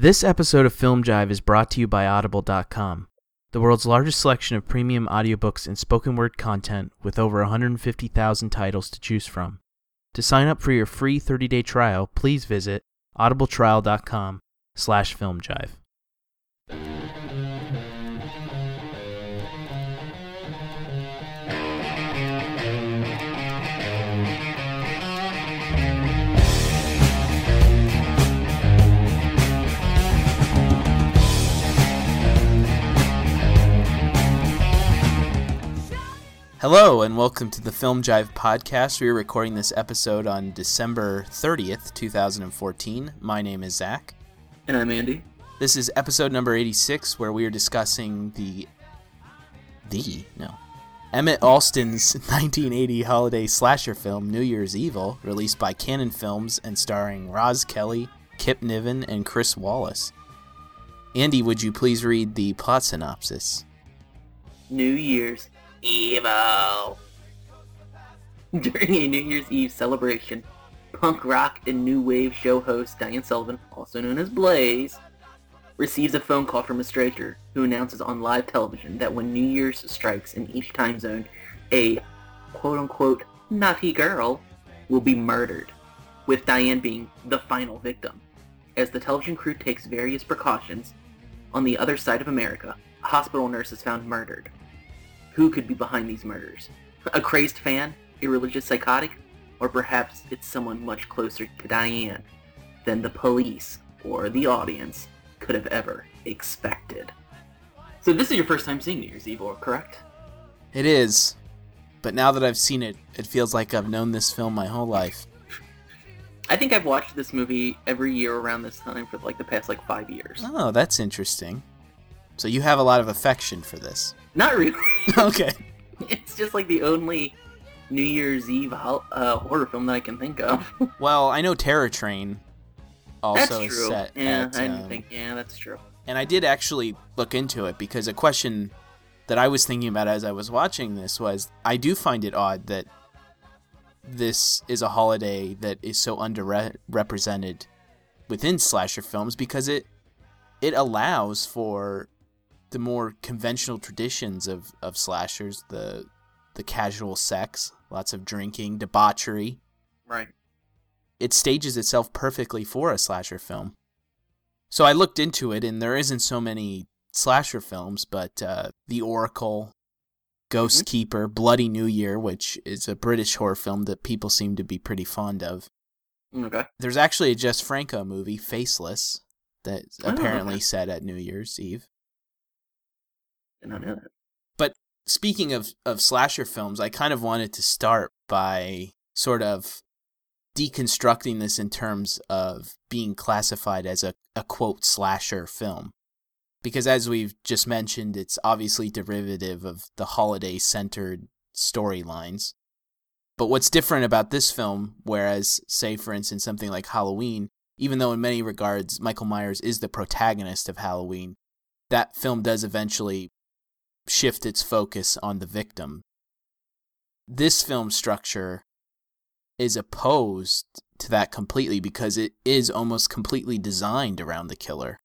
This episode of Film Jive is brought to you by Audible.com, the world's largest selection of premium audiobooks and spoken word content with over 150,000 titles to choose from. To sign up for your free 30-day trial, please visit audibletrial.com slash filmjive. Hello and welcome to the Film Jive podcast. We are recording this episode on December 30th, 2014. My name is Zach. And I'm Andy. This is episode number 86 where we are discussing the the no Emmett Alston's 1980 holiday slasher film New Year's Evil, released by Cannon Films and starring Roz Kelly, Kip Niven, and Chris Wallace. Andy, would you please read the plot synopsis? New Year's Evil. During a New Year's Eve celebration, punk rock and new wave show host Diane Sullivan, also known as Blaze, receives a phone call from a stranger who announces on live television that when New Year's strikes in each time zone, a quote-unquote naughty girl will be murdered, with Diane being the final victim. As the television crew takes various precautions, on the other side of America, a hospital nurse is found murdered. Who could be behind these murders? A crazed fan? A religious psychotic? Or perhaps it's someone much closer to Diane than the police or the audience could have ever expected. So this is your first time seeing New Year's Evil, correct? It is, but now that I've seen it, it feels like I've known this film my whole life. I think I've watched this movie every year around this time for like the past like five years. Oh, that's interesting. So you have a lot of affection for this. Not really. okay. It's just like the only New Year's Eve uh, horror film that I can think of. Well, I know Terror Train also that's is true. set yeah, at, I didn't um, think. Yeah, that's true. and I did actually look into it because a question that I was thinking about as I was watching this was I do find it odd that this is a holiday that is so underrepresented within slasher films because it it allows for the more conventional traditions of, of slashers, the the casual sex, lots of drinking, debauchery. Right. It stages itself perfectly for a slasher film. So I looked into it, and there isn't so many slasher films, but uh, The Oracle, Ghost Keeper, Bloody New Year, which is a British horror film that people seem to be pretty fond of. Okay. There's actually a Jess Franco movie, Faceless, that's Oh, apparently okay. set at New Year's Eve. But speaking of, of slasher films, I kind of wanted to start by sort of deconstructing this in terms of being classified as a, a quote slasher film. Because as we've just mentioned, it's obviously derivative of the holiday centered storylines. But what's different about this film, whereas, say, for instance, something like Halloween, even though in many regards Michael Myers is the protagonist of Halloween, that film does eventually shift its focus on the victim. This film structure is opposed to that completely because it is almost completely designed around the killer,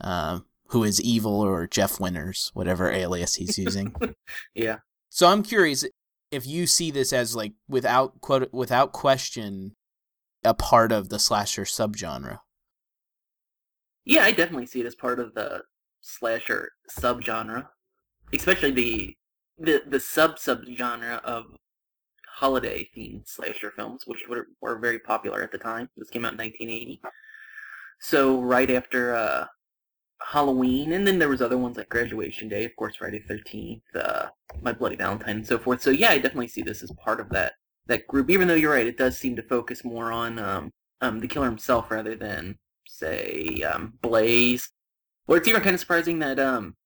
um, who is evil or Jeff Winters, whatever alias he's using. Yeah. so I'm curious if you see this as like without quote without question a part of the slasher subgenre. Yeah, I definitely see it as part of the slasher subgenre, especially the the the sub sub genre of holiday themed slasher films, which were, were very popular at the time. This came out in 1980. So right after uh, Halloween, and then there was other ones like Graduation Day, of course, Friday the 13th, uh, My Bloody Valentine, and so forth. So yeah, I definitely see this as part of that that group. Even though you're right, it does seem to focus more on um, um, the killer himself rather than say um, Blaze. Or it's even kind of surprising that um,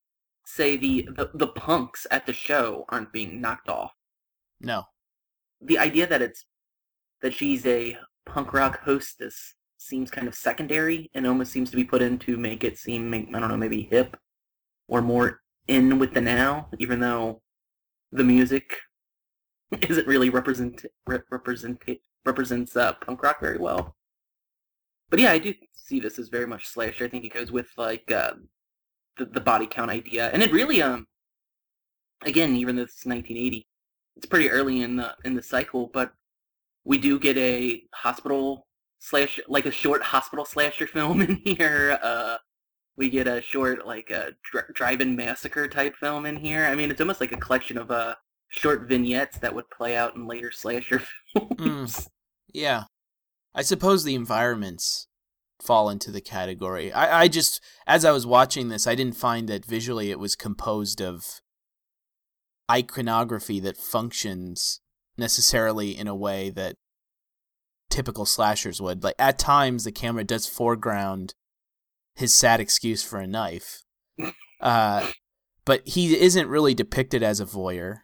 say the, the the punks at the show aren't being knocked off. No. The idea that it's that she's a punk rock hostess seems kind of secondary and almost seems to be put in to make it seem make, I don't know maybe hip or more in with the now, even though the music isn't really represent re- represent represents uh, punk rock very well. But yeah, I do see this as very much slasher. I think it goes with like uh, the the body count idea, and it really um again even though this is 1980, it's pretty early in the in the cycle, but we do get a hospital slash like a short hospital slasher film in here. Uh, we get a short like a dri- drive-in massacre type film in here. I mean, it's almost like a collection of uh short vignettes that would play out in later slasher films. Mm. Yeah. I suppose the environments fall into the category. I, I just, as I was watching this, I didn't find that visually it was composed of iconography that functions necessarily in a way that typical slashers would. Like, at times, the camera does foreground his sad excuse for a knife. Uh, but he isn't really depicted as a voyeur.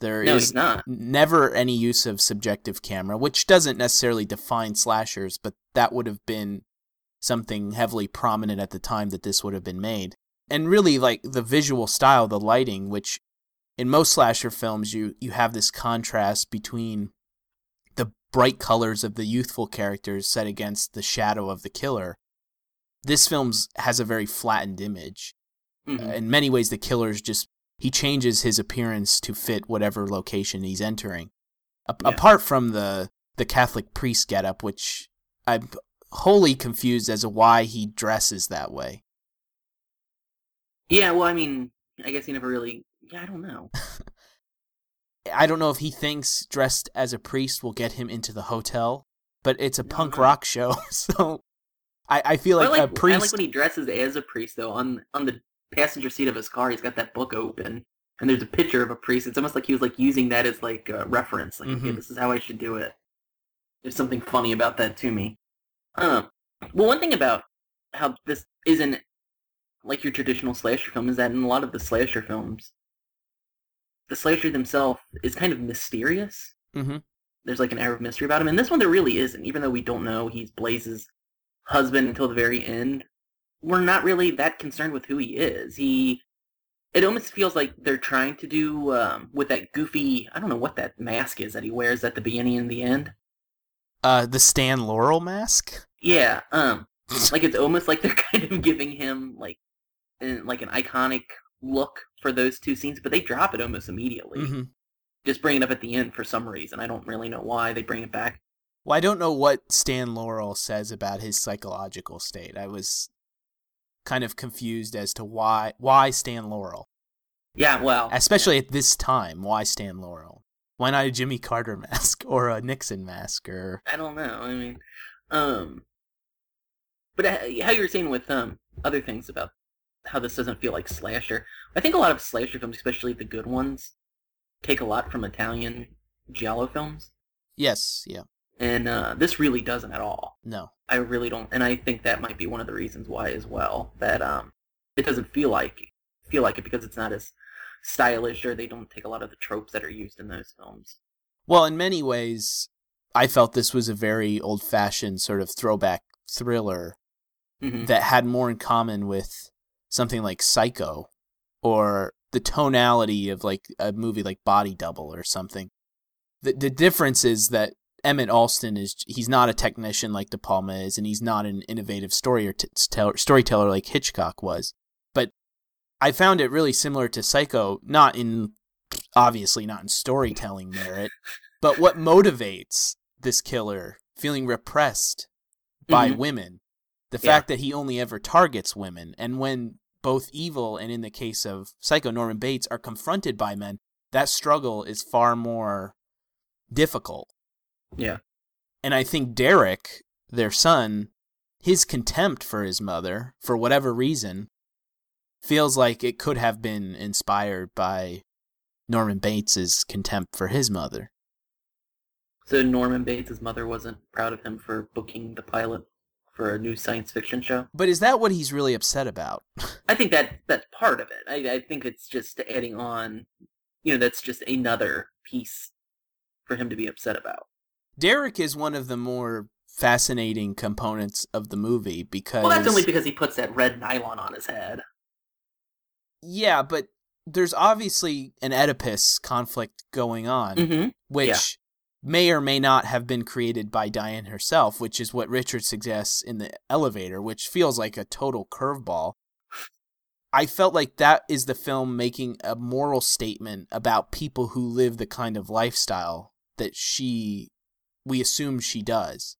There no, is not. never any use of subjective camera, which doesn't necessarily define slashers, but that would have been something heavily prominent at the time that this would have been made. And really, like the visual style, the lighting, which in most slasher films, you, you have this contrast between the bright colors of the youthful characters set against the shadow of the killer. This film has a very flattened image. Mhm. In many ways, the killer's just he changes his appearance to fit whatever location he's entering. A- Yeah. Apart from the the Catholic priest getup, which I'm wholly confused as to why he dresses that way. Yeah, well, I mean, I guess he never really. Yeah, I don't know. I don't know if he thinks dressed as a priest will get him into the hotel, but it's a No, punk no. rock show, so I, I feel like, I like, a priest. I like when he dresses as a priest though. On on the passenger seat of his car, he's got that book open, and there's a picture of a priest. It's almost like he was like using that as like a reference. Like, okay, Mhm. this is how I should do it. There's something funny about that to me. Um, well, one thing about how this isn't like your traditional slasher film is that in a lot of the slasher films, the slasher himself is kind of mysterious. hmm There's like an air of mystery about him, and this one there really isn't. Even though we don't know he's Blaze's husband until the very end, we're not really that concerned with who he is. He, it almost feels like they're trying to do um, with that goofy. I don't know what that mask is that he wears at the beginning and the end. Uh, the Stan Laurel mask. Yeah, um, like it's almost like they're kind of giving him like, an, like an iconic look for those two scenes, but they drop it almost immediately. hmm Just bring it up at the end for some reason. I don't really know why they bring it back. Well, I don't know what Stan Laurel says about his psychological state. I was kind of confused as to why why Stan Laurel, Yeah, well, especially at this time. Why Stan Laurel? Why not a Jimmy Carter mask or a Nixon mask or? I don't know. I mean, um, but uh, how you were saying with um other things about how this doesn't feel like slasher. I think a lot of slasher films, especially the good ones, take a lot from Italian giallo films, Yes, yeah, and uh, this really doesn't at all. no, I really don't, and I think that might be one of the reasons why as well that um it doesn't feel like feel like it because it's not as stylish or they don't take a lot of the tropes that are used in those films. Well, in many ways, I felt this was a very old-fashioned sort of throwback thriller hmm that had more in common with something like Psycho or the tonality of like a movie like Body Double or something. The the difference is that Emmett Alston is he's not a technician like De Palma is and he's not an innovative story or t- tell- storyteller like Hitchcock was. But I found it really similar to Psycho, not in obviously not in storytelling merit, but what motivates this killer feeling repressed by Mhm. women. The Yeah. fact that he only ever targets women, and when both evil and in the case of Psycho Norman Bates are confronted by men, that struggle is far more difficult. Yeah. And I think Derek, their son, his contempt for his mother, for whatever reason, feels like it could have been inspired by Norman Bates's contempt for his mother. So Norman Bates's mother wasn't proud of him for booking the pilot for a new science fiction show. But is that what he's really upset about? I think that that's part of it. I, I think it's just adding on, you know, that's just another piece for him to be upset about. Derek is one of the more fascinating components of the movie because Well, that's only because he puts that red nylon on his head. yeah, but there's obviously an Oedipus conflict going on, Mm-hmm. which. May or may not have been created by Diane herself, which is what Richard suggests in the elevator, which feels like a total curveball. I felt like that is the film making a moral statement about people who live the kind of lifestyle that she we assume she does.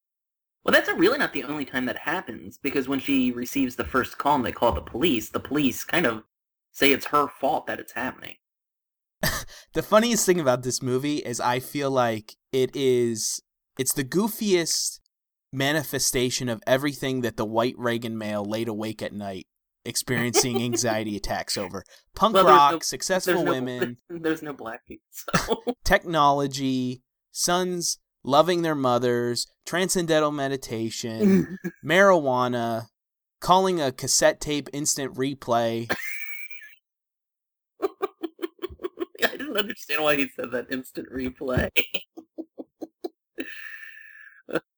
Well, that's really not the only time that happens because when she receives the first call and they call the police, the police kind of say it's her fault that it's happening. The funniest thing about this movie is I feel like it is it's the goofiest manifestation of everything that the white Reagan male laid awake at night experiencing anxiety attacks over. Punk Well, rock, no- successful there's no, women, There's no black people, so. Technology, sons loving their mothers, transcendental meditation, marijuana, calling a cassette tape instant replay. I didn't understand why he said that instant replay.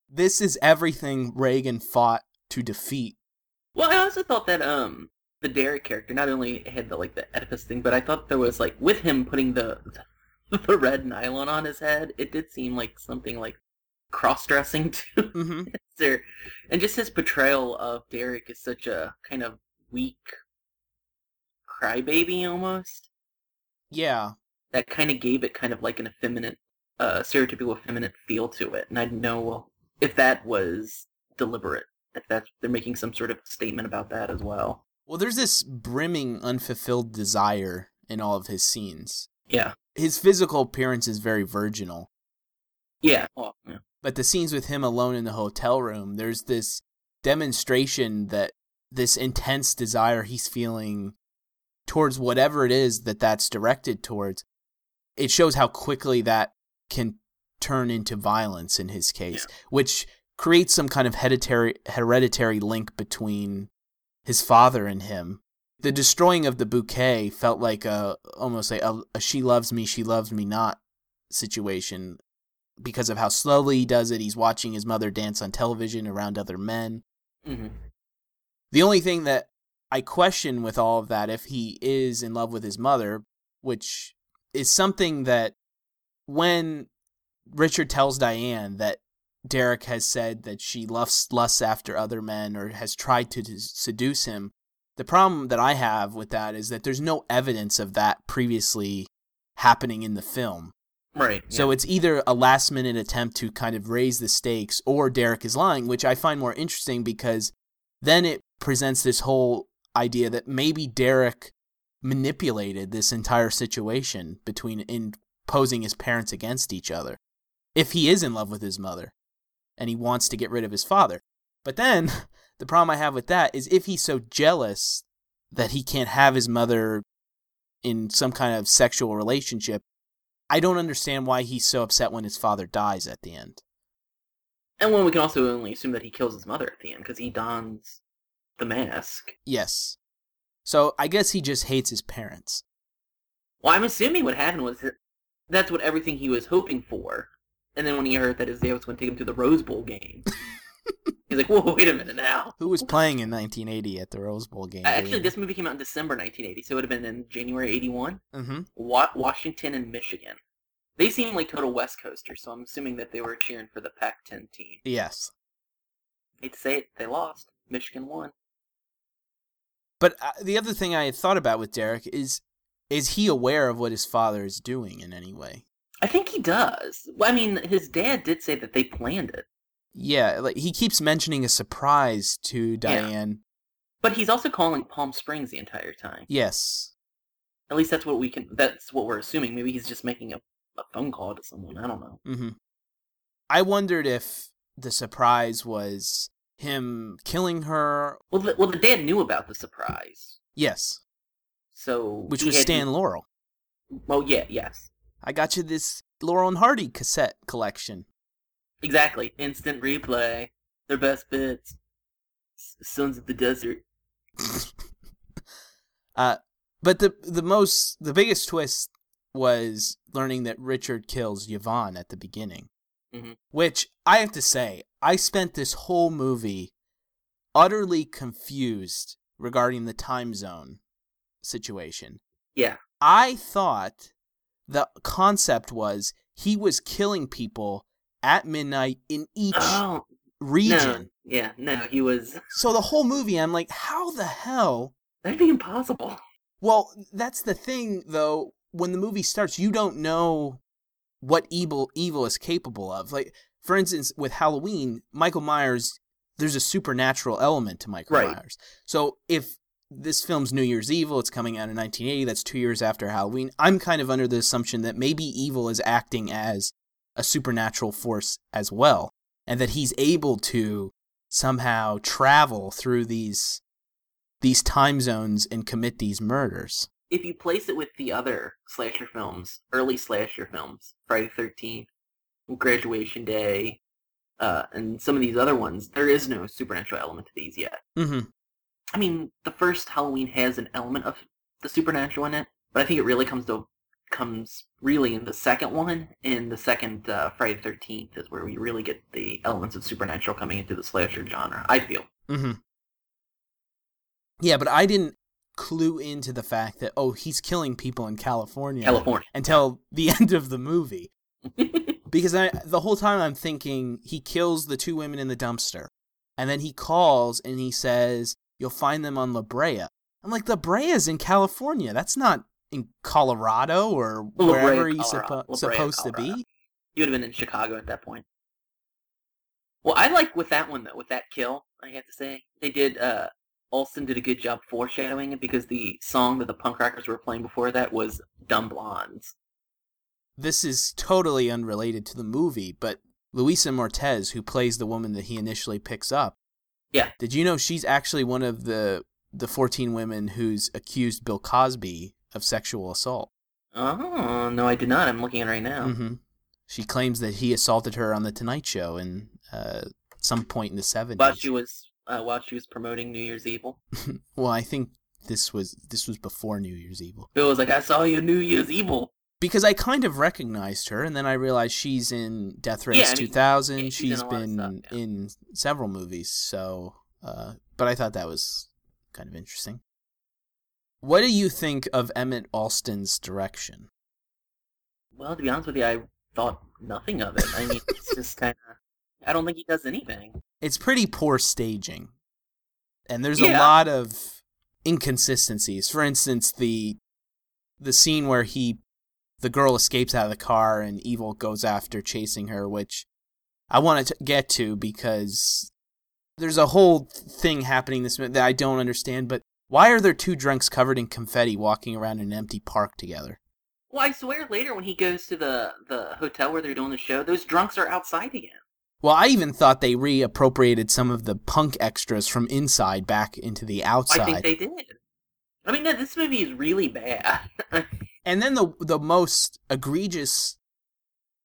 This is everything Reagan fought to defeat. Well, I also thought that um the Derek character not only had the like the Oedipus thing, but I thought there was like with him putting the the red nylon on his head, it did seem like something like cross dressing too. hmm there, and just his portrayal of Derek is such a kind of weak crybaby almost. Yeah. That kind of gave it kind of like an effeminate, uh, stereotypical effeminate feel to it, and I didn't know if that was deliberate. If that's they're making some sort of statement about that as well. Well, there's this brimming, unfulfilled desire in all of his scenes. Yeah. His physical appearance is very virginal, Yeah. Well, yeah. but the scenes with him alone in the hotel room, there's this demonstration that this intense desire he's feeling towards whatever it is that that's directed towards. It shows how quickly that can turn into violence in his case, which creates some kind of hereditary hereditary link between his father and him. The destroying of the bouquet felt like a almost like a, a she loves me, she loves me not situation because of how slowly he does it. He's watching his mother dance on television around other men. hmm The only thing that I question with all of that, if he is in love with his mother, which is something that when Richard tells Diane that Derek has said that she lusts, lusts after other men or has tried to seduce him, the problem that I have with that is that there's no evidence of that previously happening in the film. Right. So it's either a last minute attempt to kind of raise the stakes or Derek is lying, which I find more interesting because then it presents this whole idea that maybe Derek manipulated this entire situation between imposing his parents against each other. If he is in love with his mother and he wants to get rid of his father. But then the problem I have with that is if he's so jealous that he can't have his mother in some kind of sexual relationship, I don't understand why he's so upset when his father dies at the end. And when we can also only assume that he kills his mother at the end because he dons the mask. Yes. So I guess he just hates his parents. Well, I'm assuming what happened was that's what everything he was hoping for. And then when he heard that his dad was going to take him to the Rose Bowl game, he's like, "Whoa, wait a minute now." Who was playing in 1980 at the Rose Bowl game? Uh, Actually, this movie came out in December 1980, so it would have been in January 81. Mm-hmm. Wa- Washington and Michigan. They seem like total West Coasters, so I'm assuming that they were cheering for the Pac-10 team. Yes. Hate to say it, they lost. Michigan won. But uh, the other thing I had thought about with Derek is is he aware of what his father is doing in any way? I think he does. I mean, his dad did say that they planned it, Yeah, like he keeps mentioning a surprise to Diane. but he's also calling Palm Springs the entire time. Yes. At least that's what we can. That's what we're assuming. Maybe he's just making a, a phone call to someone. I don't know. Mm-hmm. I wondered if the surprise was him killing her. Well, the, well, the dad knew about the surprise, Yes, so which was Stan Laurel. Well, yeah, yes, I got you this Laurel and Hardy cassette collection. exactly. Instant replay. Their best bits. Sons of the Desert. uh, but the the most the biggest twist was learning that Richard kills Yvonne at the beginning, Mhm. which I have to say I spent this whole movie utterly confused regarding the time zone situation. Yeah. I thought the concept was he was killing people at midnight in each Oh region. no, yeah, no, he was. So the whole movie, I'm like, how the hell? That'd be impossible. Well, that's the thing, though. When the movie starts, you don't know what evil evil is capable of. Like, for instance, with Halloween, Michael Myers, there's a supernatural element to Michael Right. Myers. So if this film's New Year's Evil, it's coming out in 1980. That's two years after Halloween. I'm kind of under the assumption that maybe evil is acting as a supernatural force as well, and that he's able to somehow travel through these these time zones and commit these murders. If you place it with the other slasher films, early slasher films, Friday Thirteenth, Graduation Day, uh, and some of these other ones, there is no supernatural element to these yet. Mm-hmm. I mean, the first Halloween has an element of the supernatural in it, but I think it really comes to comes really in the second one. In the second uh, Friday the Thirteenth is where we really get the elements of supernatural coming into the slasher genre. I feel. Mm-hmm. Yeah, but I didn't clue into the fact that oh he's killing people in California California. until the end of the movie because I the whole time I'm thinking he kills the two women in the dumpster and then he calls and he says you'll find them on La Brea. I'm like La Brea's in California. That's not in Colorado or Brea, wherever he's suppo- Brea, supposed to be. You would have been in Chicago at that point. Well, I like with that one though, with that kill, I have to say. They did uh Alston did a good job foreshadowing it because the song that the punk rockers were playing before that was Dumb Blondes. this is totally unrelated to the movie, but Louisa Moritz, who plays the woman that he initially picks up, Yeah. did you know she's actually one of the the 14 women who's accused Bill Cosby of sexual assault? Oh no, I did not. I'm looking at it right now. hmm She claims that he assaulted her on the Tonight Show in uh, some point in the 70s. While she was uh, while she was promoting New Year's Evil. well, I think this was this was before New Year's Evil. Bill was like, I saw you New Year's Evil. because I kind of recognized her, and then I realized she's in Death Race Yeah, I mean, 2000. yeah, she's in she's been stuff, yeah. in several movies, so. Uh, but I thought that was kind of interesting. What do you think of Emmett Alston's direction? Well, to be honest with you, I thought nothing of it. I mean, it's just kind of. I don't think he does anything. It's pretty poor staging, and there's a lot of inconsistencies. For instance, the the scene where he the girl escapes out of the car and evil goes after chasing her, which I want to get to because there's a whole thing happening this minute that I don't understand. But why are there two drunks covered in confetti walking around an empty park together? Well, I swear later when he goes to the, the hotel where they're doing the show, those drunks are outside again. Well, I even thought they reappropriated some of the punk extras from inside back into the outside. I think they did. I mean, no, this movie is really bad. And then the the most egregious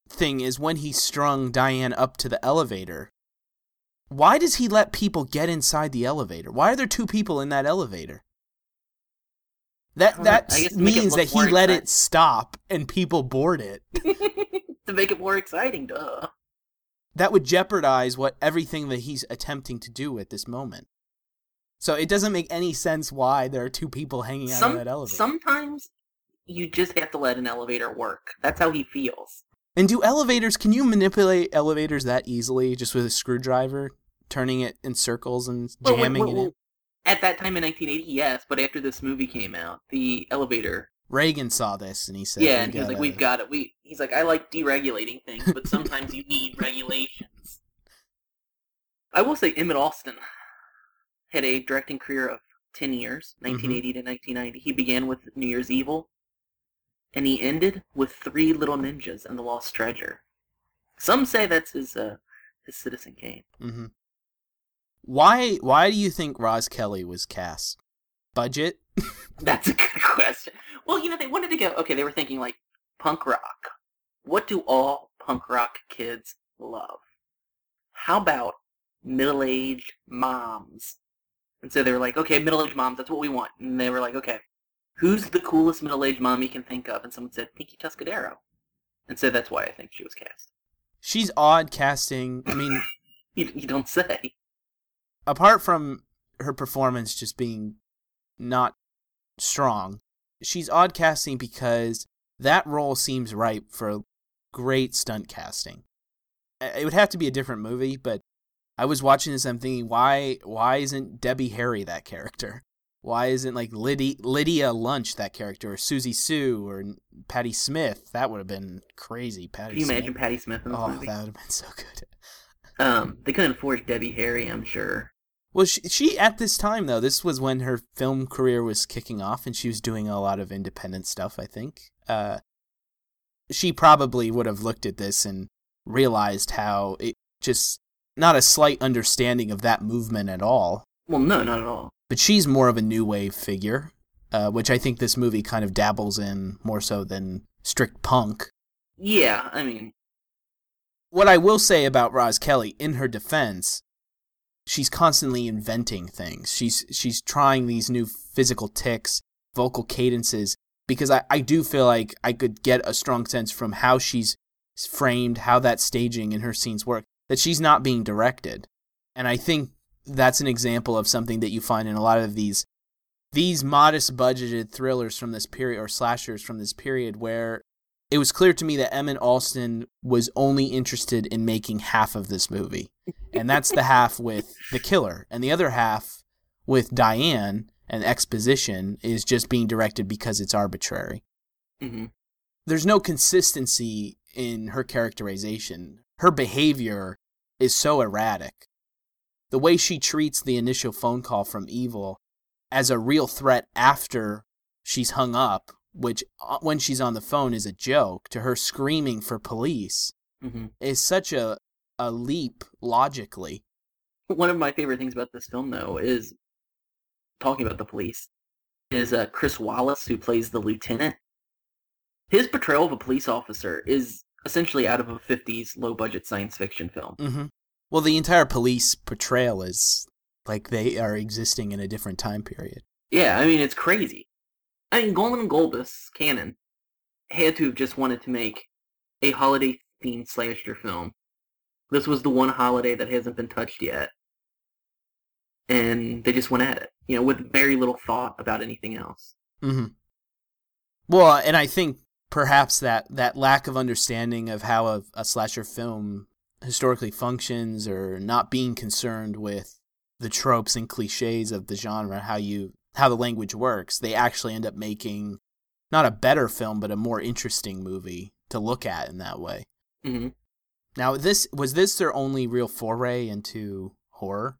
thing is when he strung Diane up to the elevator. Why does he let people get inside the elevator? Why are there two people in that elevator? That that I guess to make it means that he let exciting. it stop and people board it. to make it more exciting, duh. That would jeopardize what everything that he's attempting to do at this moment. So it doesn't make any sense why there are two people hanging out Some, in that elevator. sometimes you just have to let an elevator work. That's how he feels. And do elevators, can you manipulate elevators that easily just with a screwdriver, turning it in circles and Well, jamming well, it well, in? At that time in 1980, yes, but after this movie came out, the elevator. Reagan saw this and he said, yeah, and he was like, "We've got it." We. He's like, "I like deregulating things, but sometimes you need regulations." I will say, Emmett Alston had a directing career of 10 years, Mm-hmm. 1980 to 1990. He began with New Year's Evil, and he ended with Three Little Ninjas and the Lost Treasure. Some say that's his uh, his Citizen Kane. Mhm. Why? Why do you think Roz Kelly was cast? Budget? That's a good question. Well, you know, they wanted to go. Okay, they were thinking like punk rock. What do all punk rock kids love? How about middle-aged moms? And so they were like, okay, middle-aged moms. That's what we want. And they were like, okay, who's the coolest middle-aged mom you can think of? And someone said Pinky Tuscadero. And so that's why I think she was cast. She's odd casting. I mean, You, you don't say. apart from her performance just being not strong, she's odd casting because that role seems ripe for great stunt casting. It would have to be a different movie, but I was watching this. I'm thinking, why why isn't Debbie Harry that character? Why isn't like Lydia, Lydia Lunch that character, or Siouxsie Sioux, or Patti Smith? That would have been crazy. Patti. Can you Smith. imagine Patti Smith in this Oh, movie? that would have been so good. Um, they couldn't afford Debbie Harry, I'm sure. Well, she, she at this time though, this was when her film career was kicking off, and she was doing a lot of independent stuff. I think. Uh, she probably would have looked at this and realized how it just not a slight understanding of that movement at all. Well, no, not at all. But she's more of a new wave figure, uh, which I think this movie kind of dabbles in more so than strict punk. Yeah, I mean, What I will say about Roz Kelly, in her defense, she's constantly inventing things. She's she's trying these new physical ticks, vocal cadences, because I, I do feel like I could get a strong sense from how she's framed, how that staging in her scenes work, that she's not being directed. And I think that's an example of something that you find in a lot of these these modest budgeted thrillers from this period or slashers from this period where it was clear to me that Emmett Alston was only interested in making half of this movie. And that's the half with the killer. And the other half with Diane and exposition is just being directed because it's arbitrary. hmm There's no consistency in her characterization. Her behavior is so erratic. The way she treats the initial phone call from Evil as a real threat after she's hung up, which uh, when she's on the phone is a joke, to her screaming for police hmm is such a a leap logically. One of my favorite things about this film, though, is talking about the police. Is uh, Chris Wallace, who plays the lieutenant. His portrayal of a police officer is essentially out of a '50s low-budget science fiction film. Mm-hmm. Well, the entire police portrayal is like they are existing in a different time period. Yeah, I mean it's crazy. I mean, Golan and Globus Cannon had to have just wanted to make a holiday-themed slasher film. This was the one holiday that hasn't been touched yet, and they just went at it, you know, with very little thought about anything else. Mm-hmm. Well, and I think perhaps that that lack of understanding of how a, a slasher film historically functions, or not being concerned with the tropes and cliches of the genre, how you how the language works, they actually end up making not a better film, but a more interesting movie to look at in that way. hmm Now, this was this their only real foray into horror?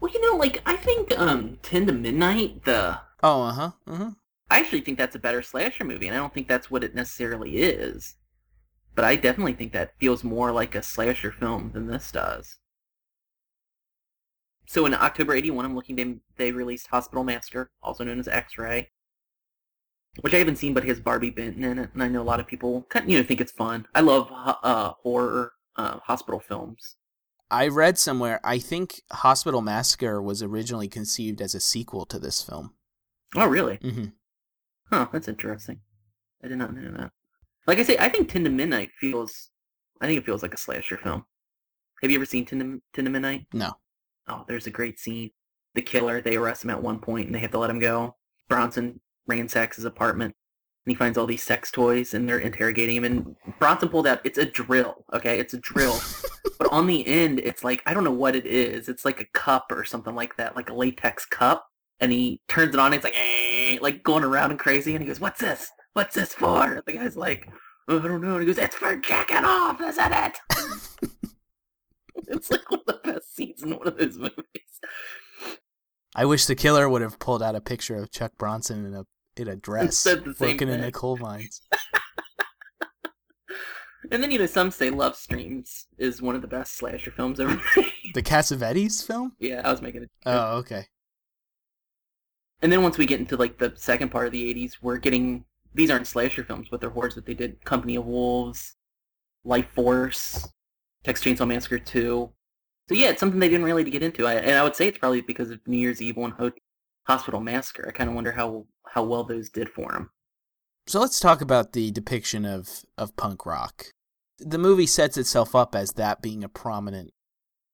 Well, you know, like I think um, Ten to Midnight, the Oh, uh huh, uh huh. I actually think that's a better slasher movie, and I don't think that's what it necessarily is. But I definitely think that feels more like a slasher film than this does. So in October 81, I'm looking, they, they released Hospital Massacre, also known as X-Ray, which I haven't seen, but has Barbi Benton in it, and I know a lot of people kind of, you know, think it's fun. I love uh, horror uh, hospital films. I read somewhere. I think Hospital Massacre was originally conceived as a sequel to this film. Oh, really? Mm-hmm. Huh, that's interesting. I did not know that. Like I say, I think Ten to Midnight feels, I think it feels like a slasher film. Have you ever seen Ten to, 10 to Midnight? No. Oh, there's a great scene. The killer, they arrest him at one point and they have to let him go. Bronson ransacks his apartment and he finds all these sex toys and they're interrogating him and Bronson pulled out, it's a drill, okay? It's a drill. but on the end, it's like, I don't know what it is. It's like a cup or something like that, like a latex cup. And he turns it on and it's like, eh, like going around and crazy. And he goes, what's this? What's this for? And the guy's like, oh, I don't know. And he goes, it's for jacking off, isn't it? it's like one of the best scenes in one of those movies. I wish the killer would have pulled out a picture of Chuck Bronson in a in a dress said the same working in the coal mines. And then, you know, some say Love Streams is one of the best slasher films ever made. The Cassavetes film? yeah, I was making it. Oh, okay. And then once we get into, like, the second part of the 80s, we're getting... These aren't slasher films, but they're horrors that they did. Company of Wolves, Life Force, Texas Chainsaw Massacre 2. So yeah, it's something they didn't really get into. I, and I would say it's probably because of New Year's Evil and Ho- Hospital Massacre. I kind of wonder how how well those did for him. So let's talk about the depiction of, of punk rock. The movie sets itself up as that being a prominent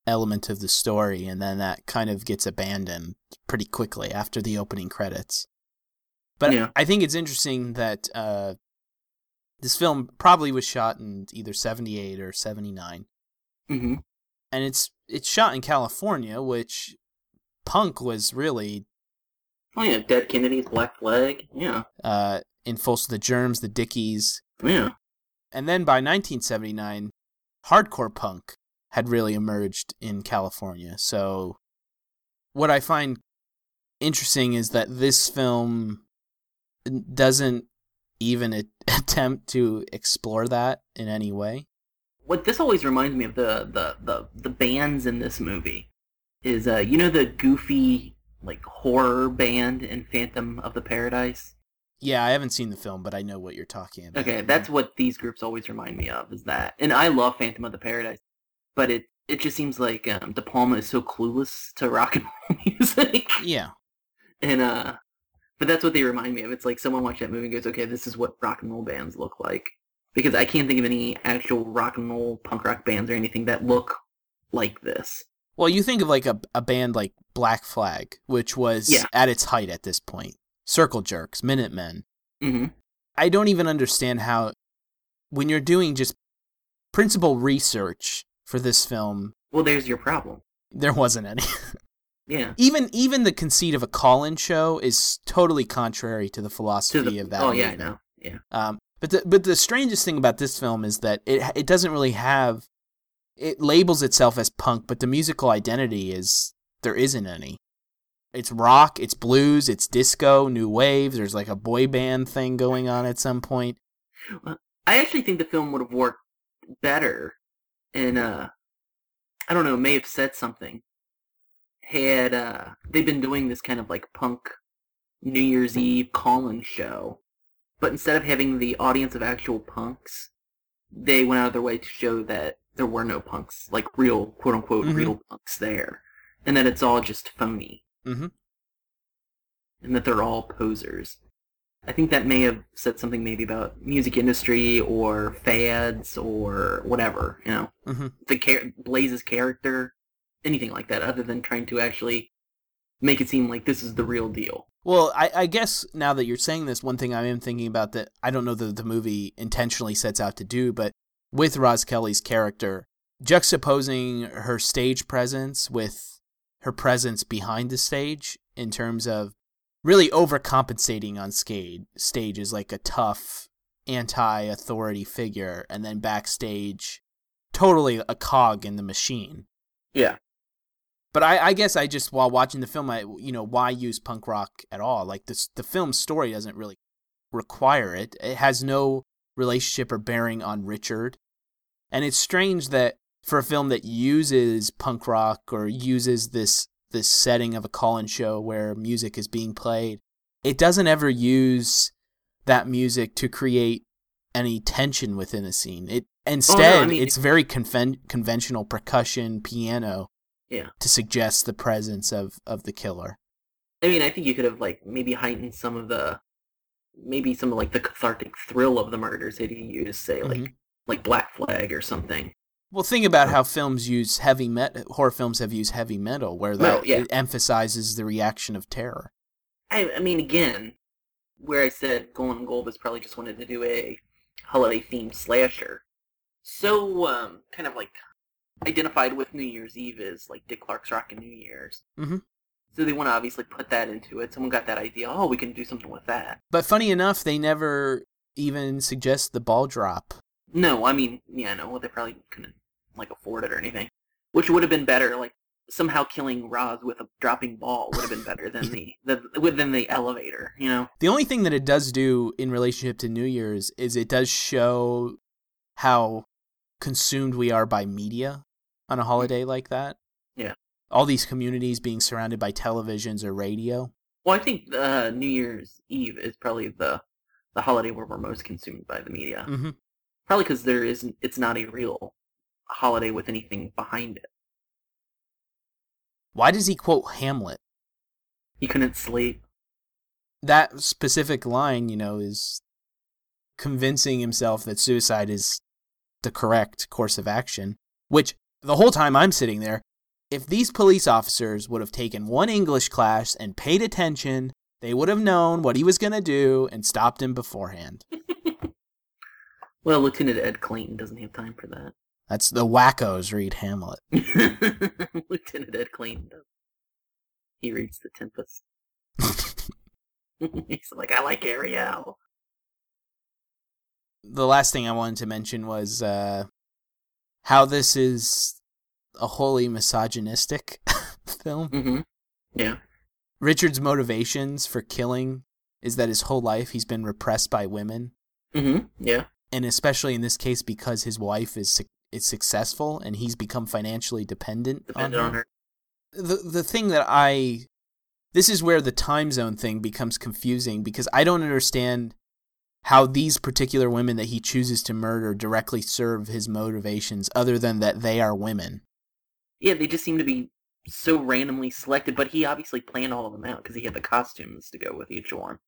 element of the story, and then that kind of gets abandoned pretty quickly after the opening credits. But Yeah. I think it's interesting that uh, This film probably was shot in either 78 or 79. Mm-hmm. And it's it's shot in California, which punk was really Oh yeah, Dead Kennedys, Black Flag. Yeah. uh in full of the germs, the Dickies. Yeah. And then by 1979, hardcore punk had really emerged in California. So what I find interesting is that this film doesn't even attempt to explore that in any way. What this always reminds me of the the the, the bands in this movie is uh you know the goofy like horror band in Phantom of the Paradise? Yeah, I haven't seen the film, but I know what you're talking about. Okay, that's what these groups always remind me of is that. And I love Phantom of the Paradise, but it it just seems like um, De Palma is so clueless to rock and roll music. Yeah. And uh but that's what they remind me of. It's like someone watched that movie and goes, "Okay, this is what rock and roll bands look like." Because I can't think of any actual rock and roll punk rock bands or anything that look like this. Well, you think of like a, a band like Black Flag, which was Yeah. at its height at this point. Circle Jerks, Minutemen. hmm I don't even understand how, when you're doing just principal research for this film, Well, there's your problem. there wasn't any. Yeah. even even the conceit of a call-in show is totally contrary to the To philosophy the of that. oh yeah, I know. Yeah. Um, but the but the strangest thing about this film is that it it doesn't really have it labels itself as punk, but the musical identity is there isn't any. It's rock, it's blues, it's disco, new wave. There's like a boy band thing going on at some point. Well, I actually think the film would have worked better and uh I don't know, may have said something. Had uh they've been doing this kind of like punk New Year's Eve call-in show, but instead of having the audience of actual punks, they went out of their way to show that there were no punks, like real quote unquote Mhm. real punks there. And that it's all just phony. Mm-hmm. And that they're all posers. I think that may have said something maybe about music industry or fads or whatever, you know, mm-hmm. the char- Blaze's character, anything like that, other than trying to actually make it seem like this is the real deal. Well, I, I guess now that you're saying this, one thing I am thinking about that I don't know that the movie intentionally sets out to do, but with Roz Kelly's character, juxtaposing her stage presence with her presence behind the stage in terms of really overcompensating on stage, stage is like a tough anti-authority figure, and then backstage, totally a cog in the machine. Yeah. But I, I guess I just while watching the film, I you know why use punk rock at all? Like this, the film's story doesn't really require it. It has no relationship or bearing on Richard, and it's strange that for a film that uses punk rock or uses this this setting of a call-in show where music is being played, it doesn't ever use that music to create any tension within a scene. It oh, instead mean- it's very conven- conventional percussion, piano Yeah. to suggest the presence of of the killer. I mean, I think you could have like maybe heightened some of the, maybe some of like the cathartic thrill of the murders that you used, say like Mhm. like Black Flag or something. Well, think about how films use heavy metal. Horror films have used heavy metal, where that yeah. it emphasizes the reaction of terror. I, I mean, again, where I said Golan and Globus probably just wanted to do a holiday themed slasher, so um, kind of like identified with New Year's Eve is like Dick Clark's Rockin' New Year's. Mhm. So they want to obviously put that into it. Someone got that idea. Oh, we can do something with that. But funny enough, they never even suggest the ball drop. No, I mean, yeah, no, they probably couldn't like afford it or anything, which would have been better. Like somehow killing Roz with a dropping ball would have been better than the the than the elevator. You know. The only thing that it does do in relationship to New Year's is it does show how consumed we are by media on a holiday like that. Yeah. All these communities being surrounded by televisions or radio. Well, I think uh, New Year's Eve is probably the the holiday where we're most consumed by the media. hmm Probably because there isn't. It's not a real holiday with anything behind it. Why does he quote Hamlet? He couldn't sleep. That specific line, you know, is convincing himself that suicide is the correct course of action, which the whole time I'm sitting there, if these police officers would have taken one English class and paid attention, they would have known what he was going to do and stopped him beforehand. Well, Lieutenant Ed Clayton doesn't have time for that. That's the wackos read Hamlet. Lieutenant Ed Clayton does. He reads The Tempest. He's like, I like Ariel. the last thing I wanted to mention was uh, how this is a wholly misogynistic film. Mm-hmm. Yeah. Richard's motivations for killing is that his whole life he's been repressed by women, Mm-hmm. Yeah. and especially in this case because his wife is is successful and he's become financially dependent, Depended on her. the the thing that I this is where the time zone thing becomes confusing because I don't understand how these particular women that he chooses to murder directly serve his motivations other than that they are women. Yeah, they just seem to be so randomly selected, but he obviously planned all of them out because he had the costumes to go with each one.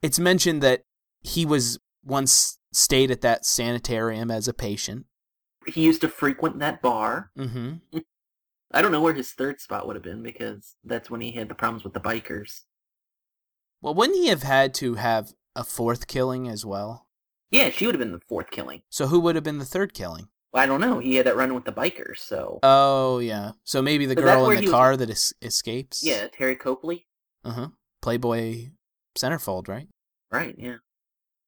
It's mentioned that he was once stayed at that sanitarium as a patient. He used to frequent that bar. Mhm. I don't know where his third spot would have been because that's when he had the problems with the bikers. Well, wouldn't he have had to have a fourth killing as well? Yeah, she would have been the fourth killing. So who would have been the third killing? Well, I don't know. He had that run with the bikers, so Oh, yeah. So maybe the So girl in he the was- car that es- escapes? yeah, Teri Copley. Uh huh. Playboy centerfold, right? Right, yeah.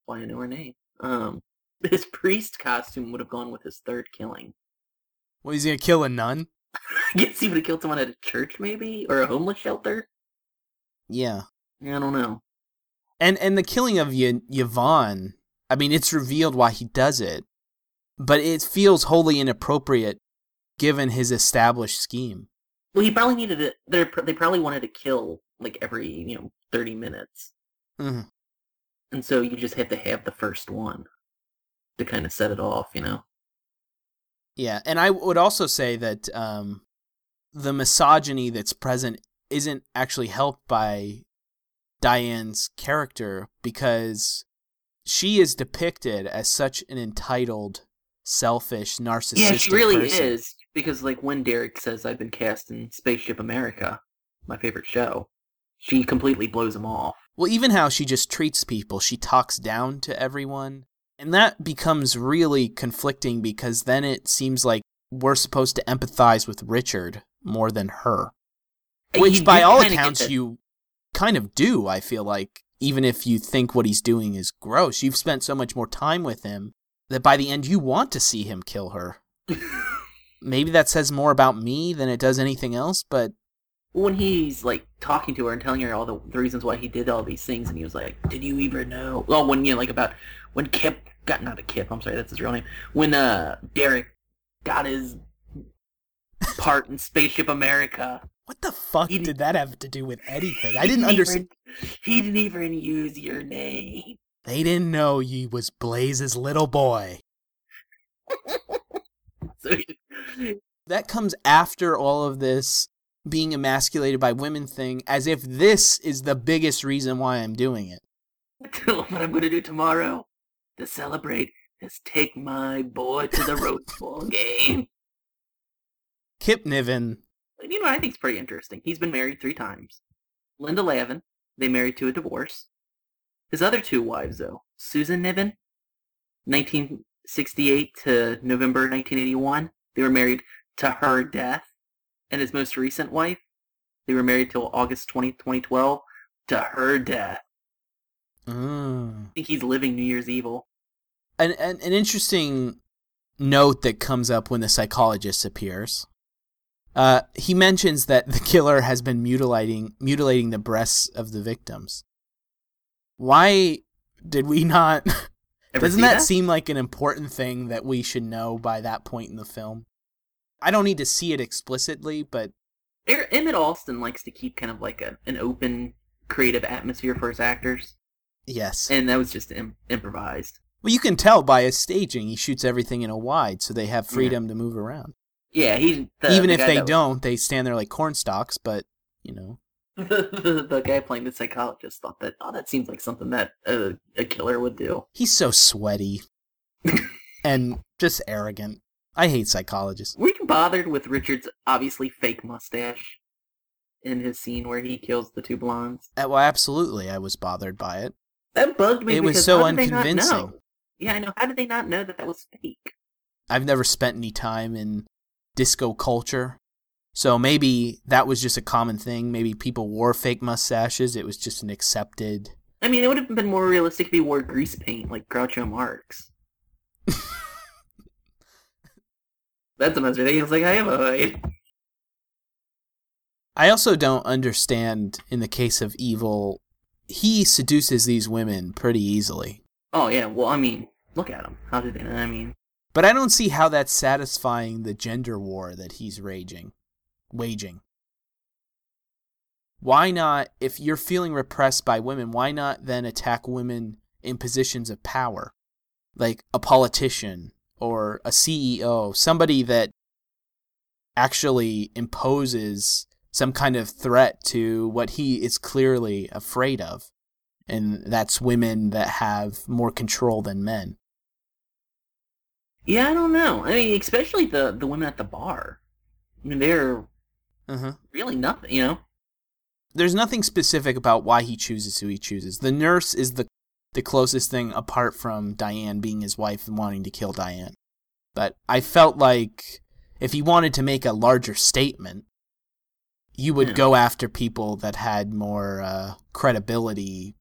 Why I know her name. Um, his priest costume would have gone with his third killing. Well, he's gonna kill a nun. I guess he would have killed someone at a church, maybe, or a homeless shelter. Yeah. Yeah, I don't know. And and the killing of y- Yvonne. I mean, it's revealed why he does it, but it feels wholly inappropriate given his established scheme. Well, he probably needed it. They they probably wanted to kill like every you know thirty minutes, Mhm. and so you just have to have the first one to kind of set it off. You know. Yeah, and I would also say that um, the misogyny that's present isn't actually helped by Diane's character because she is depicted as such an entitled, selfish, narcissistic. Yeah, she really person. is. Because like when Derek says I've been cast in Spaceship America, my favorite show, she completely blows him off. Well, even how she just treats people, she talks down to everyone. And that becomes really conflicting because then it seems like we're supposed to empathize with Richard more than her. Which, You- by all accounts, you kind of do, I feel like. Even if you think what he's doing is gross, you've spent so much more time with him that by the end you want to see him kill her. Maybe that says more about me than it does anything else, but when he's like talking to her and telling her all the, the reasons why he did all these things, and he was like, "Did you even know?" Well, when you know, like about when Kip got not a Kip, I'm sorry, that's his real name. When uh Derek got his part in Spaceship America, what the fuck He- did that have to do with anything? I didn't understand. He didn't even use your name. They didn't know you was Blaze's little boy. So he, That comes after all of this being emasculated by women thing, as if this is the biggest reason why I'm doing it. what I'm gonna do tomorrow to celebrate is take my boy to the Rose Bowl game. Kip Niven, You know what I think is pretty interesting? He's been married three times. Linda Lavin, they married to a divorce. His other two wives, though, Susan Niven, 1968 to November 1981, they were married to her death. And his most recent wife, they were married till August 20, 2012 to her death. Mm. I think he's living New Year's Evil. An, an an interesting note that comes up when the psychologist appears. Uh, he mentions that the killer has been mutilating mutilating the breasts of the victims. Why did we not? Doesn't see that, seem like an important thing that we should know by that point in the film? I don't need to see it explicitly, but Er- Emmett Alston likes to keep kind of like a, an open, creative atmosphere for his actors, yes. and that was just Im- improvised. Well, you can tell by his staging, he shoots everything in a wide, so they have Yeah. freedom to move around. Yeah, he's the, Even the if they that don't, they stand there like corn stalks. But you know, the, the, guy playing the psychologist thought that oh that seems like something that a, a killer would do. he's so sweaty and just arrogant. I hate psychologists. Were you bothered with Richard's obviously fake mustache in his scene where he kills the two blondes? Uh, Well, absolutely, I was bothered by it. That bugged me. It was so how did they not unconvincing. Yeah, I know. How did they not know that that was fake? I've never spent any time in disco culture. So maybe that was just a common thing. Maybe people wore fake mustaches. It was just an accepted. I mean, it would have been more realistic if he wore grease paint like Groucho Marx. That's the most ridiculous thing I ever heard. I also don't understand in the case of evil, he seduces these women pretty easily. Oh yeah, well I mean, look at him. How did they? I mean, But I don't see how that's satisfying the gender war that he's raging, waging. Why not, if you're feeling repressed by women, why not then attack women in positions of power? Like a politician or a CEO, somebody that actually imposes some kind of threat to what he is clearly afraid of. And that's women that have more control than men. Yeah, I don't know. I mean, especially the the women at the bar. I mean, they're Uh-huh. really nothing. You know. there's nothing specific about why he chooses who he chooses. The nurse is the the closest thing apart from Diane being his wife and wanting to kill Diane. But I felt like if he wanted to make a larger statement, you would Yeah. go after people that had more uh, credibility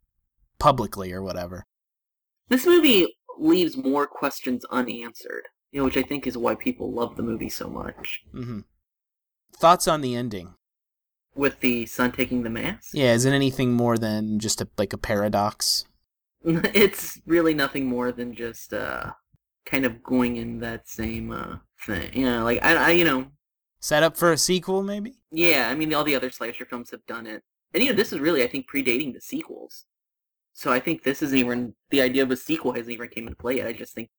publicly or whatever. This movie leaves more questions unanswered. You know, which I think is why people love the movie so much. hmm Thoughts on the ending? With the son taking the mask. Yeah, is it anything more than just a, like a paradox? it's really nothing more than just uh kind of going in that same uh thing you know like i, I you know Set up for a sequel, maybe? yeah i mean all the other slasher films have done it and you know this is really i think predating the sequels so i think this isn't even the idea of a sequel hasn't even came into play yet i just think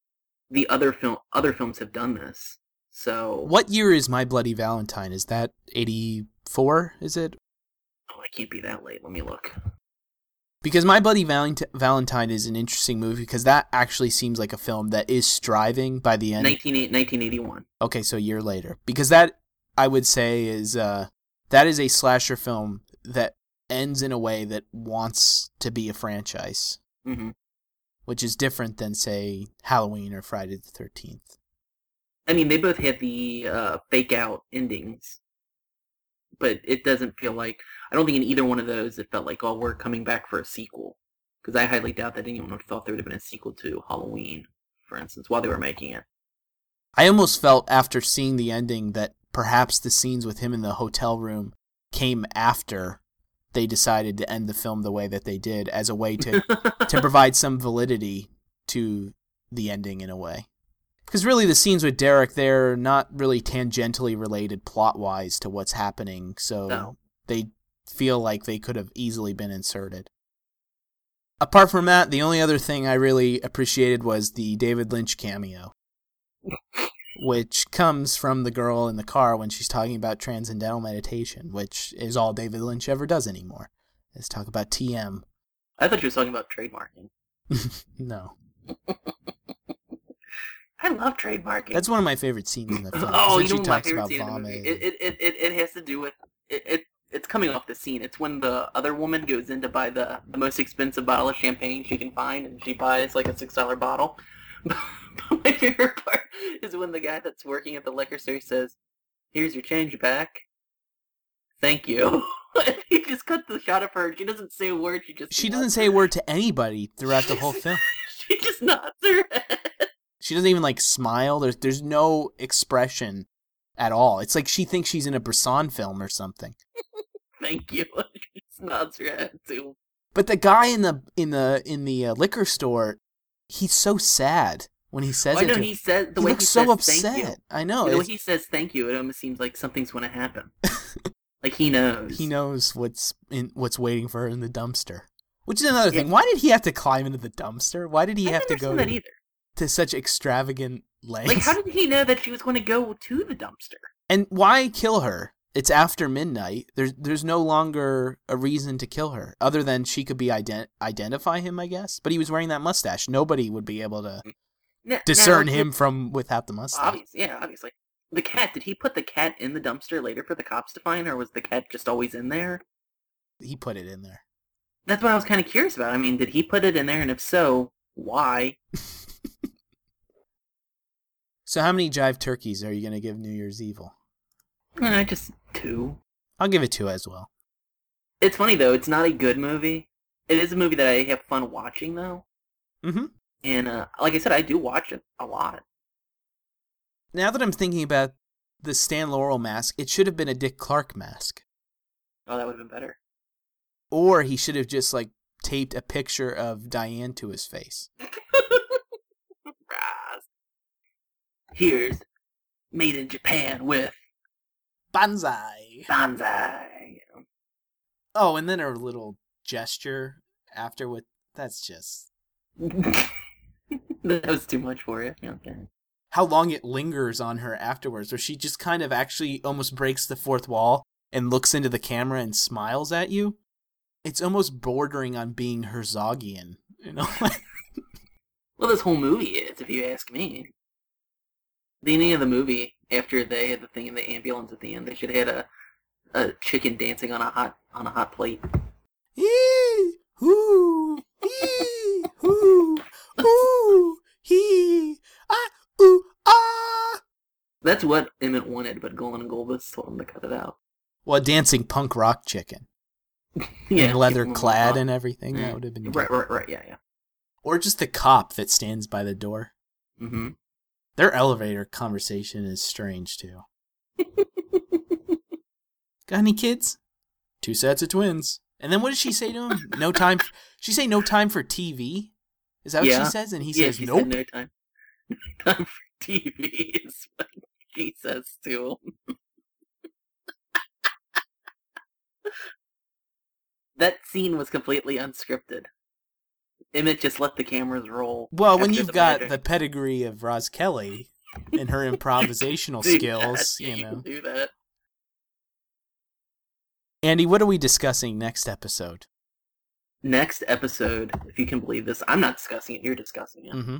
the other film other films have done this so What year is My Bloody Valentine? Is that 84, is it? oh it can't be that late let me look Because My Bloody Valent- Valentine is an interesting movie because that actually seems like a film that is striving by the end. 19, 1981 Okay, so a year later. Because that, I would say, is uh, that is a slasher film that ends in a way that wants to be a franchise, hmm which is different than, say, Halloween or Friday the 13th. I mean, they both had the uh, fake out endings, but it doesn't feel like I don't think in either one of those it felt like oh we're coming back for a sequel because I highly doubt that anyone would have thought there would have been a sequel to Halloween, for instance, while they were making it. I almost felt after seeing the ending that perhaps the scenes with him in the hotel room came after they decided to end the film the way that they did as a way to to provide some validity to the ending in a way. Because really, the scenes with Derek, they're not really tangentially related plot wise to what's happening, so No. they feel like they could have easily been inserted. Apart from that, the only other thing I really appreciated was the David Lynch cameo, which comes from the girl in the car when she's talking about transcendental meditation, which is all David Lynch ever does anymore, is talk about TM. I thought you were talking about trademarking. no. I love trademarking. That's one of my favorite scenes in the film. oh, you she know my talks favorite about scene in the vomit. movie? It, it, it, it, it has to do with it, it. It's coming off the scene. It's when the other woman goes in to buy the, the most expensive bottle of champagne she can find, and she buys like a six dollar bottle. But my favorite part is when the guy that's working at the liquor store says, "Here's your change back. Thank you." he just cut the shot of her. She doesn't say a word. She just she doesn't say a word to anybody throughout the whole film. she just nods her head. She doesn't even like smile. There's there's no expression at all. It's like she thinks she's in a Bresson film or something. Thank you. she just nods her head too. But the guy in the in the in the uh, liquor store, he's so sad when he says Oh, I it. know to- he said the he way looks he so says thank you. upset. I know. When he says thank you, it almost seems like something's going to happen. like he knows. he knows what's in what's waiting for her in the dumpster. Which is another Yeah. thing. Why did he have to climb into the dumpster? Why did he I have to go that to, either. to such extravagant lengths? Like, how did he know that she was going to go to the dumpster? And why kill her? It's after midnight. There's there's no longer a reason to kill her other than she could be ident- identify him, I guess. But he was wearing that mustache. Nobody would be able to N- discern now, him from without the mustache. Obvious, yeah, obviously. The cat. Did he put the cat in the dumpster later for the cops to find, or was the cat just always in there? He put it in there. That's what I was kind of curious about. I mean, did he put it in there, and if so, why? So how many jive turkeys are you going to give New Year's Evil? Uh, just two. I'll give it two as well. It's funny though. It's not a good movie. It is a movie that I have fun watching though. Mm-hmm. And uh, like I said, I do watch it a lot. Now that I'm thinking about the Stan Laurel mask, it should have been a Dick Clark mask. Oh, that would have been better. Or he should have just like taped a picture of Diane to his face. Here's made in Japan with Banzai. Banzai. Oh, and then her little gesture after with that's just that was too much for you. Okay. how long it lingers on her afterwards, where she just kind of actually almost breaks the fourth wall and looks into the camera and smiles at you. It's almost bordering on being Herzogian, you know. Well, this whole movie is, if you ask me. The ending of the movie, after they had the thing in the ambulance at the end, they should have had a a chicken dancing on a hot on a hot plate. Hoo, hoo, ooh, ah, ooh, ah. That's what Emmett wanted, but Golan and Globus told him to cut it out. Well, a dancing punk rock chicken. Yeah, and leather clad and everything. Yeah. That would have been Right, good. right, right. Yeah, yeah. Or just the cop that stands by the door. Mm-hmm. Their elevator conversation is strange too. Got any kids? Two sets of twins. And then what does she say to him? No time. f- she say no time for TV. Is that what Yeah. she says? And he yeah, says nope. no time. No time for TV is what she says to him. that scene was completely unscripted. Emmett just let the cameras roll. Well, when you've the got magic. the pedigree of Roz Kelly and her improvisational Do skills, that, you know. do that. Andy, what are we discussing next episode? Next episode, if you can believe this, I'm not discussing it. You're discussing it. Mm-hmm.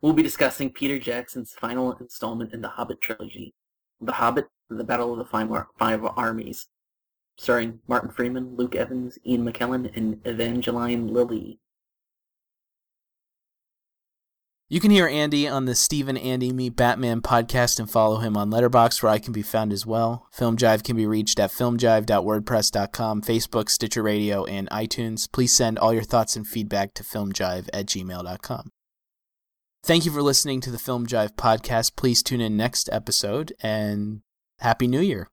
We'll be discussing Peter Jackson's final installment in the Hobbit trilogy, The Hobbit: The Battle of the Five, Ar- Five Armies, starring Martin Freeman, Luke Evans, Ian McKellen, and Evangeline Lilly. You can hear Andy on the Stephen Andy Meet Batman podcast and follow him on Letterboxd, where I can be found as well. Film Jive can be reached at filmjive.wordpress.com, Facebook, Stitcher Radio, and iTunes. Please send all your thoughts and feedback to filmjive at gmail.com. Thank you for listening to the Film Jive podcast. Please tune in next episode and Happy New Year.